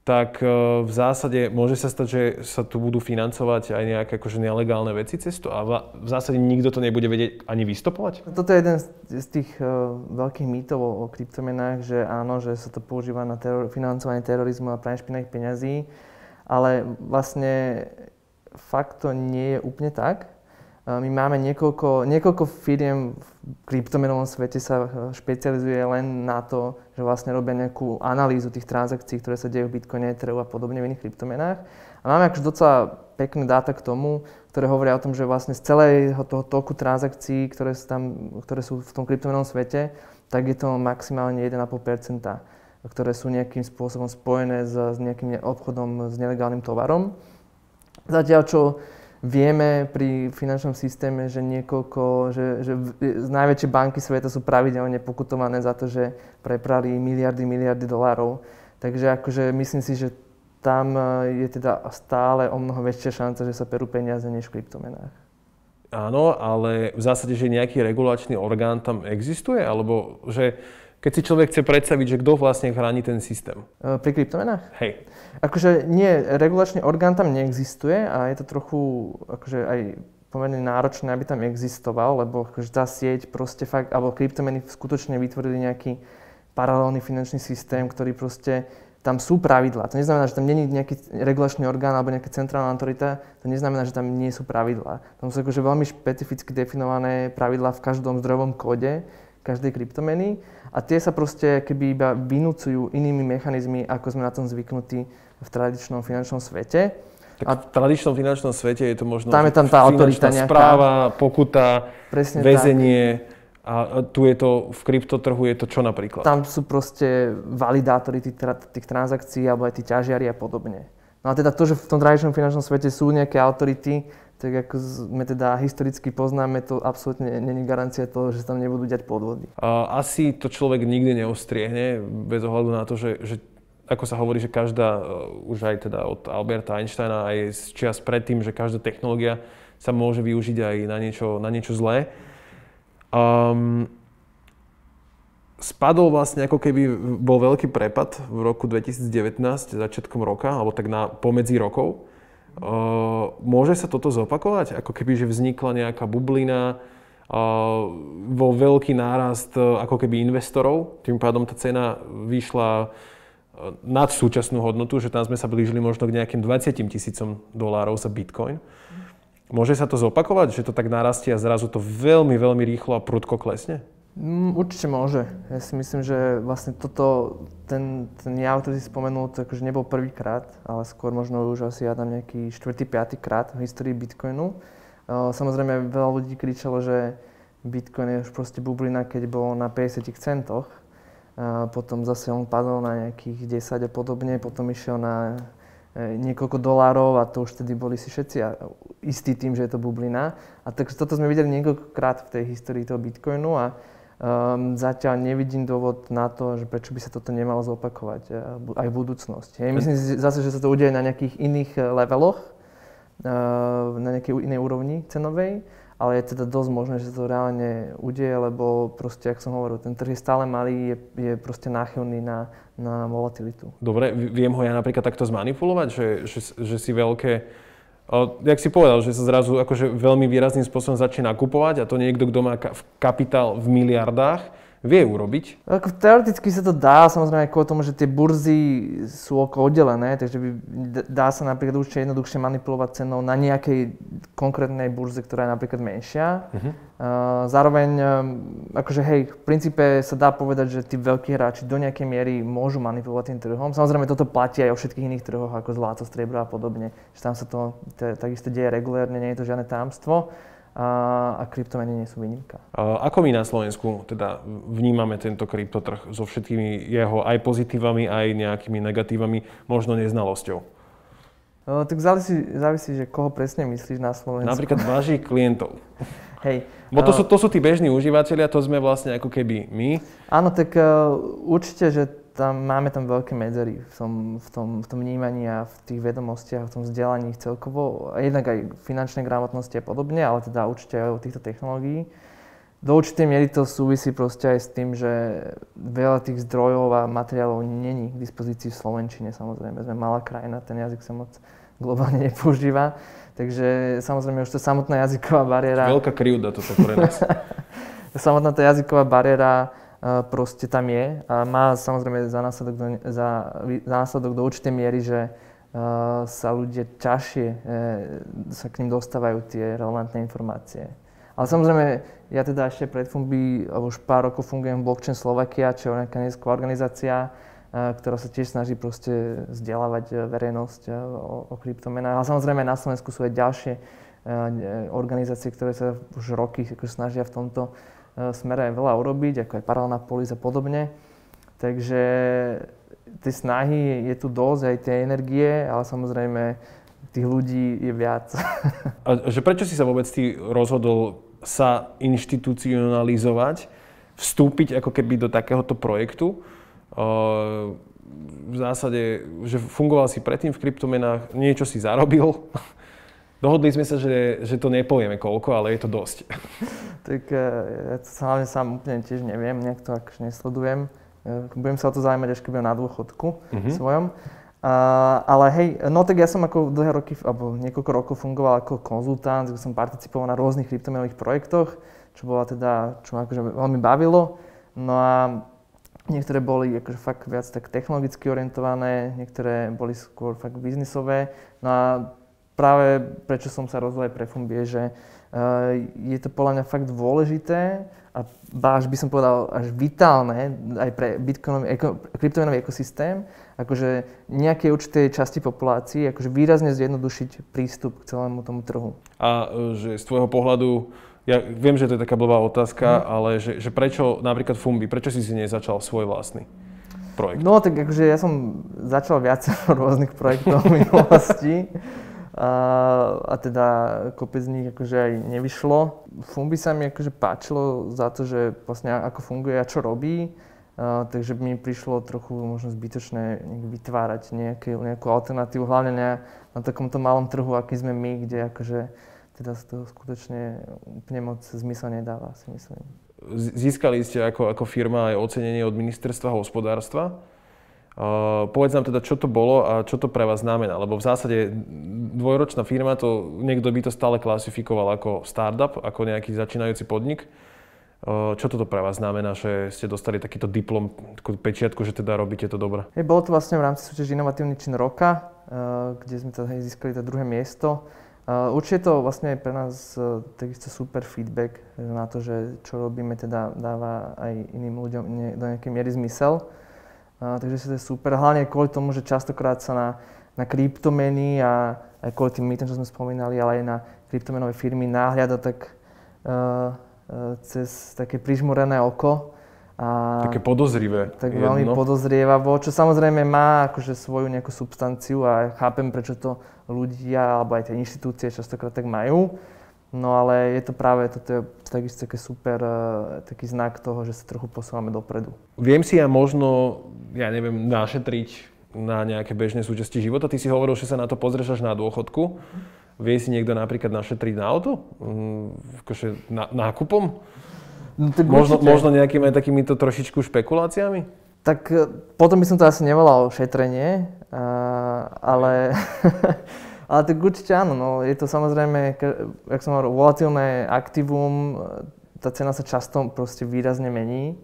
tak uh, v zásade môže sa stať, že sa tu budú financovať aj nejaké akože nelegálne veci cez to a v zásade nikto to nebude vedieť ani vystopovať? Toto je jeden z tých uh, veľkých mýtov o kryptomenách, že áno, že sa to používa na teror- financovanie terorizmu a pranie špinavých peňazí, ale vlastne fakt to nie je úplne tak. My máme niekoľko, niekoľko firiem v kryptomenovom svete sa e, špecializuje len na to, že vlastne robia nejakú analýzu tých transakcií, ktoré sa dejú v Bitcoine, Ethereum a podobne v iných kryptomenách. A máme akože docela pekné dáta k tomu, ktoré hovoria o tom, že vlastne z celého toho toku transakcií, ktoré sú, tam, ktoré sú v tom kryptomenovom svete, tak je to maximálne 1,5 ktoré sú nejakým spôsobom spojené s, s nejakým obchodom s nelegálnym tovarom. Zatiaľ, čo vieme pri finančnom systéme, že niekoľko, že, že z najväčšie banky sveta sú pravidelne pokutované za to, že preprali miliardy, miliardy dolárov. Takže akože myslím si, že tam e, je teda stále o mnoho väčšia šanca, že sa perú peniaze než v kryptomenách. Áno, ale v zásade, že nejaký regulačný orgán tam existuje? Alebo že keď si človek chce predstaviť, že kto vlastne chráni ten systém? E, pri kryptomenách? Hej. Akože nie, regulačný orgán tam neexistuje a je to trochu akože aj pomerne náročné, aby tam existoval, lebo akože tá sieť proste fakt, alebo kryptomeny skutočne vytvorili nejaký paralelný finančný systém, ktorý proste tam sú pravidlá. To neznamená, že tam není nejaký regulačný orgán alebo nejaká centrálna autorita, to neznamená, že tam nie sú pravidlá. Tam sú akože veľmi špecificky definované pravidlá v každom zdrojovom kóde každej kryptomeny a tie sa proste keby iba vynúcujú inými mechanizmy, ako sme na tom zvyknutí v tradičnom finančnom svete. Tak a v tradičnom finančnom svete je to možno tam je tam tá autorita nejaká. správa, pokuta, Presne väzenie. Tak. A tu je to, v kryptotrhu je to čo napríklad? Tam sú proste validátory tých, tých transakcií alebo aj tí ťažiari a podobne. No a teda to, že v tom tradičnom finančnom svete sú nejaké autority, tak ako sme teda historicky poznáme, to absolútne není garancia toho, že tam nebudú dať podvody. Asi to človek nikdy neostriehne, bez ohľadu na to, že, že ako sa hovorí, že každá, e, už aj teda od Alberta Einsteina, aj z čias predtým, že každá technológia sa môže využiť aj na niečo, na niečo zlé. Um, spadol vlastne ako keby bol veľký prepad v roku 2019, začiatkom roka, alebo tak na pomedzi rokov. Môže sa toto zopakovať? Ako keby, že vznikla nejaká bublina, bol veľký nárast ako keby investorov, tým pádom tá cena vyšla nad súčasnú hodnotu, že tam sme sa blížili možno k nejakým 20 tisícom dolárov za bitcoin. Môže sa to zopakovať, že to tak narastie a zrazu to veľmi, veľmi rýchlo a prudko klesne? Mm, určite môže. Ja si myslím, že vlastne toto, ten, ten jav, ktorý si spomenul, to akože nebol prvýkrát, ale skôr možno už asi ja tam nejaký štvrtý, piatý krát v histórii Bitcoinu. Samozrejme veľa ľudí kričalo, že Bitcoin je už proste bublina, keď bol na 50 centoch. Potom zase on padol na nejakých 10 a podobne, potom išiel na e, niekoľko dolárov a to už vtedy boli si všetci istí tým, že je to bublina. A takže toto sme videli niekoľkokrát v tej histórii toho Bitcoinu a Um, zatiaľ nevidím dôvod na to, že prečo by sa toto nemalo zopakovať uh, aj v budúcnosti. Hej. Myslím si zase, že sa to udeje na nejakých iných uh, leveloch, na nejakej inej úrovni cenovej, ale je teda dosť možné, že sa to reálne udeje, lebo proste, ak som hovoril, ten trh je stále malý, je, je proste náchylný na, na volatilitu. Dobre, viem ho ja napríklad takto zmanipulovať, že, že, že si veľké jak si povedal, že sa zrazu akože veľmi výrazným spôsobom začne nakupovať a to niekto, kto má kapitál v miliardách, vie urobiť? Ako teoreticky sa to dá, samozrejme aj kvôli tomu, že tie burzy sú oko oddelené, takže by, dá sa napríklad určite jednoduchšie manipulovať cenou na nejakej konkrétnej burze, ktorá je napríklad menšia. Uh-huh. Uh, zároveň, um, akože hej, v princípe sa dá povedať, že tí veľkí hráči do nejakej miery môžu manipulovať tým trhom. Samozrejme toto platí aj o všetkých iných trhoch, ako zlato, striebro a podobne. Že tam sa to takisto deje regulérne, nie je to žiadne támstvo a, a kryptomeny nie sú výnimka. Ako my na Slovensku teda vnímame tento kryptotrh so všetkými jeho aj pozitívami, aj nejakými negatívami, možno neznalosťou? O, tak závisí, závisí, že koho presne myslíš na Slovensku. Napríklad vašich klientov. Hej. Bo to, sú, to sú tí bežní užívateľia, to sme vlastne ako keby my. Áno, tak uh, určite, že tam, máme tam veľké medzery v tom, v, tom, v tom vnímaní a v tých vedomostiach, v tom vzdelaní celkovo. Jednak aj finančnej gramotnosti a podobne, ale teda určite aj o týchto technológií. Do určitej miery to súvisí proste aj s tým, že veľa tých zdrojov a materiálov není k dispozícii v Slovenčine. Samozrejme, sme malá krajina, ten jazyk sa moc globálne nepoužíva. Takže samozrejme už to samotná jazyková bariéra... Veľká krivda toto pre nás. samotná tá jazyková bariéra proste tam je a má samozrejme za následok do, za, za následok do určitej miery, že uh, sa ľudia ťažšie uh, sa k ním dostávajú tie relevantné informácie. Ale samozrejme, ja teda ešte pred Fumbi, už pár rokov fungujem v Blockchain Slovakia, čo je nejaká nezisková organizácia, uh, ktorá sa tiež snaží proste vzdelávať verejnosť o, o kryptomenách. Ale samozrejme na Slovensku sú aj ďalšie organizácie, ktoré sa už roky snažia v tomto E, smere aj veľa urobiť, ako aj paralelná polis a podobne. Takže tie snahy je tu dosť, aj tie energie, ale samozrejme tých ľudí je viac. A že prečo si sa vôbec ty rozhodol sa inštitucionalizovať, vstúpiť ako keby do takéhoto projektu? E, v zásade, že fungoval si predtým v kryptomenách, niečo si zarobil, Dohodli sme sa, že, že to nepovieme koľko, ale je to dosť. tak e, ja to hlavne sám úplne tiež neviem, nejak to akože nesledujem. E, budem sa o to zaujímať, až keď budem na dôchodku mm-hmm. svojom. Uh, ale hej, no tak ja som ako dlhé roky, alebo niekoľko rokov fungoval ako konzultant, som participoval na rôznych kryptomenových projektoch, čo bola teda, čo ma akože veľmi bavilo. No a niektoré boli akože fakt viac tak technologicky orientované, niektoré boli skôr fakt biznisové. No a práve prečo som sa rozhodol aj pre Fumbi, je, že uh, je to podľa mňa fakt dôležité a až by som povedal až vitálne aj pre bitcoinový, kryptomenový ekosystém, akože nejakej určitej časti populácii, akože výrazne zjednodušiť prístup k celému tomu trhu. A e, že z tvojho pohľadu, ja viem, že to je taká blbá otázka, mm. ale že, že prečo napríklad Fumbi, prečo si si nezačal svoj vlastný? projekt? No tak akože ja som začal viacero rôznych projektov v minulosti. A, a teda kopec z nich akože aj nevyšlo. Fumbi sa mi akože páčilo za to, že vlastne ako funguje a čo robí. A, takže mi prišlo trochu možno zbytočné vytvárať nejaké, nejakú alternatívu, hlavne na, na takomto malom trhu, aký sme my, kde akože teda to skutočne úplne moc zmysel nedáva, si myslím. Získali ste ako, ako firma aj ocenenie od ministerstva hospodárstva. Uh, povedz nám teda, čo to bolo a čo to pre vás znamená, lebo v zásade dvojročná firma, to niekto by to stále klasifikoval ako startup, ako nejaký začínajúci podnik. Čo toto pre vás znamená, že ste dostali takýto diplom, takú pečiatku, že teda robíte to dobre? Hey, bolo to vlastne v rámci súťaže Inovatívny čin roka, kde sme teda získali to druhé miesto. Určite to vlastne pre nás takisto super feedback na to, že čo robíme teda dáva aj iným ľuďom do nejakej miery zmysel. A, takže to je super. Hlavne kvôli tomu, že častokrát sa na, na kryptomeny a aj kvôli tým mýtom, čo sme spomínali, ale aj na kryptomenové firmy náhľada tak uh, uh, cez také prižmurené oko. A také podozrivé. Tak jedno. veľmi podozrievavo, čo samozrejme má akože svoju nejakú substanciu a chápem, prečo to ľudia alebo aj tie inštitúcie častokrát tak majú. No ale je to práve, toto je takisto také super, uh, taký znak toho, že sa trochu posúvame dopredu. Viem si ja možno, ja neviem, našetriť na nejaké bežné súčasti života. Ty si hovoril, že sa na to pozrieš až na dôchodku. Vie si niekto napríklad našetriť na auto? Mm, akože na, nákupom? No, tak Možno, určite. možno nejakými aj takýmito trošičku špekuláciami? Tak e, potom by som to asi nevolal šetrenie, a, ale, ale tak určite áno, no, je to samozrejme, jak som hovoril, volatilné aktívum, tá cena sa často proste výrazne mení.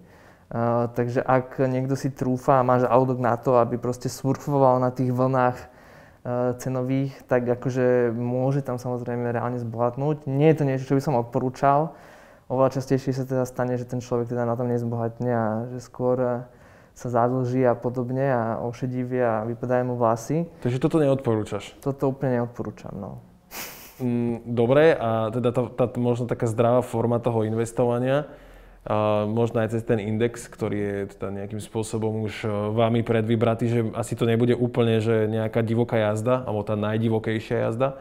A, takže ak niekto si trúfa a má žalúdok na to, aby proste surfoval na tých vlnách e, cenových, tak akože môže tam samozrejme reálne zbohatnúť. Nie je to niečo, čo by som odporúčal. Oveľa častejšie sa teda stane, že ten človek teda na tom nezbohatne a že skôr e, sa zadlží a podobne a ošedivie a vypadajú mu vlasy. Takže toto neodporúčaš. Toto úplne neodporúčam, no. Mm, Dobre, a teda tá, tá, možno taká zdravá forma toho investovania, a možno aj cez ten index, ktorý je teda nejakým spôsobom už e, vami predvybratý, že asi to nebude úplne, že nejaká divoká jazda, alebo tá najdivokejšia jazda.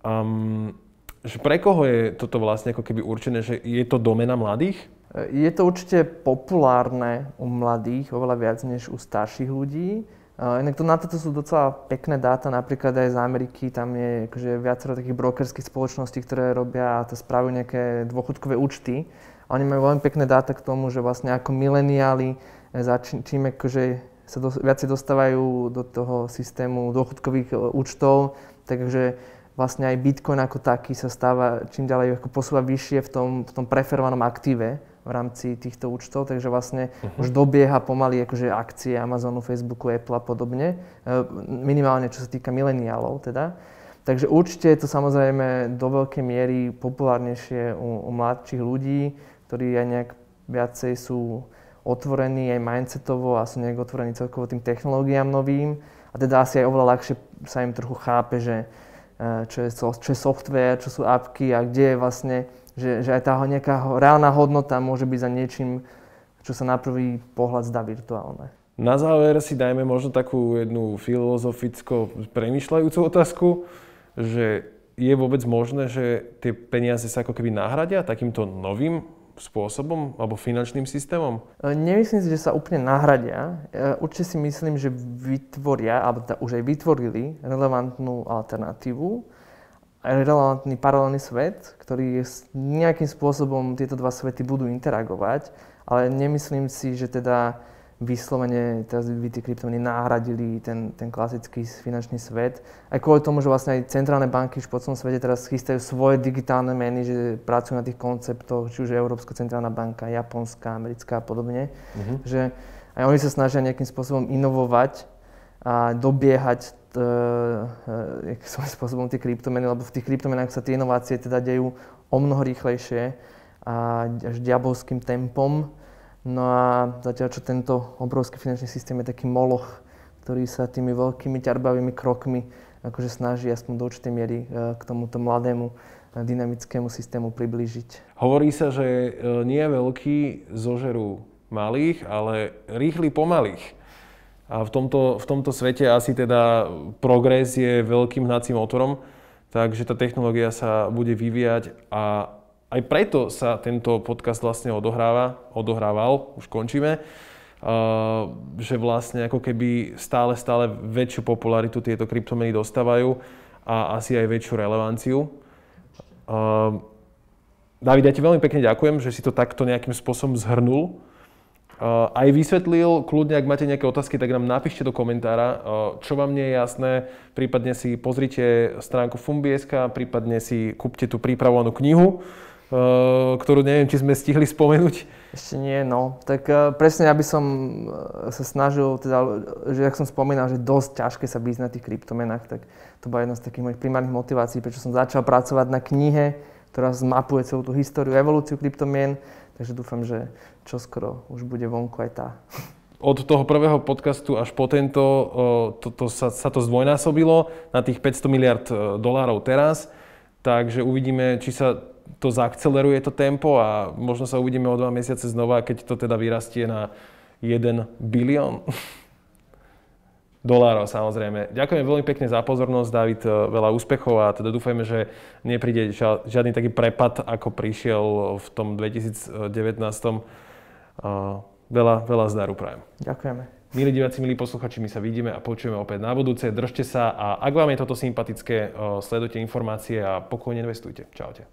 Um, že pre koho je toto vlastne ako keby určené, že je to domena mladých? E, Je to určite populárne u mladých, oveľa viac než u starších ľudí. E, Inak to, na toto sú docela pekné dáta, napríklad aj z Ameriky, tam je akože viacero takých brokerských spoločností, ktoré robia to spravujú nejaké dôchodkové účty. A oni majú veľmi pekné dáta k tomu, že vlastne ako mileniáli, e, čím akože sa do, viacej dostávajú do toho systému dôchodkových účtov, takže vlastne aj Bitcoin ako taký sa stáva čím ďalej ako posúva vyššie v tom, v tom preferovanom aktíve v rámci týchto účtov, takže vlastne uh-huh. už dobieha pomaly akože akcie Amazonu, Facebooku, Apple a podobne, e, minimálne čo sa týka mileniálov teda. Takže určite je to samozrejme do veľkej miery populárnejšie u, u mladších ľudí, ktorí aj nejak viacej sú otvorení aj mindsetovo a sú nejak otvorení celkovo tým technológiám novým. A teda asi aj oveľa ľahšie sa im trochu chápe, že e, čo je, čo je software, čo sú apky a kde je vlastne, že, že aj tá nejaká reálna hodnota môže byť za niečím, čo sa na prvý pohľad zdá virtuálne. Na záver si dajme možno takú jednu filozoficko premyšľajúcu otázku, že je vôbec možné, že tie peniaze sa ako keby nahradia takýmto novým spôsobom alebo finančným systémom? E, Nemyslím si, že sa úplne nahradia. E, Určite si myslím, že vytvoria, alebo teda už aj vytvorili relevantnú alternatívu, relevantný paralelný svet, ktorý nejakým spôsobom tieto dva svety budú interagovať, ale nemyslím si, že teda vyslovene teraz by tie kryptomeny nahradili ten, ten klasický finančný svet. Aj kvôli tomu, že vlastne aj centrálne banky už po celom svete teraz chystajú svoje digitálne meny, že pracujú na tých konceptoch, či už Európska centrálna banka, Japonská, americká a podobne. Mhm. Že aj oni sa snažia nejakým spôsobom inovovať a dobiehať e, svojím spôsobom tie kryptomeny, lebo v tých kryptomenách sa tie inovácie teda dejú o mnoho rýchlejšie a až diabolským tempom. No a zatiaľ, čo tento obrovský finančný systém je taký moloch, ktorý sa tými veľkými ťarbavými krokmi akože snaží aspoň do určitej miery e, k tomuto mladému e, dynamickému systému priblížiť. Hovorí sa, že e, nie veľkí zožerú malých, ale rýchli pomalých. A v tomto, v tomto svete asi teda progres je veľkým hnacím motorom, takže tá technológia sa bude vyvíjať a aj preto sa tento podcast vlastne odohráva, odohrával, už končíme, že vlastne ako keby stále, stále väčšiu popularitu tieto kryptomeny dostávajú a asi aj väčšiu relevanciu. David, ja ti veľmi pekne ďakujem, že si to takto nejakým spôsobom zhrnul. Uh, aj vysvetlil, kľudne, ak máte nejaké otázky, tak nám napíšte do komentára, uh, čo vám nie je jasné, prípadne si pozrite stránku Fumbieska, prípadne si kúpte tú pripravovanú knihu, uh, ktorú neviem, či sme stihli spomenúť. Ešte nie, no. Tak presne, aby som sa snažil, teda, že ak som spomínal, že dosť ťažké sa byť na tých kryptomenách, tak to bola jedna z takých mojich primárnych motivácií, prečo som začal pracovať na knihe, ktorá zmapuje celú tú históriu, evolúciu kryptomien. Takže dúfam, že čoskoro už bude vonku aj tá. Od toho prvého podcastu až po tento to, to sa, sa to zdvojnásobilo na tých 500 miliard uh, dolárov teraz. Takže uvidíme, či sa to zaakceleruje to tempo a možno sa uvidíme o dva mesiace znova, keď to teda vyrastie na 1 bilión dolárov samozrejme. Ďakujem veľmi pekne za pozornosť, David, e, veľa úspechov a teda dúfajme, že nepríde žiadny taký prepad, ako prišiel v tom 2019. Veľa, veľa zdaru prajem. Ďakujeme. Milí diváci, milí posluchači, my sa vidíme a počujeme opäť na budúce. Držte sa a ak vám je toto sympatické, sledujte informácie a pokojne investujte. Čaute.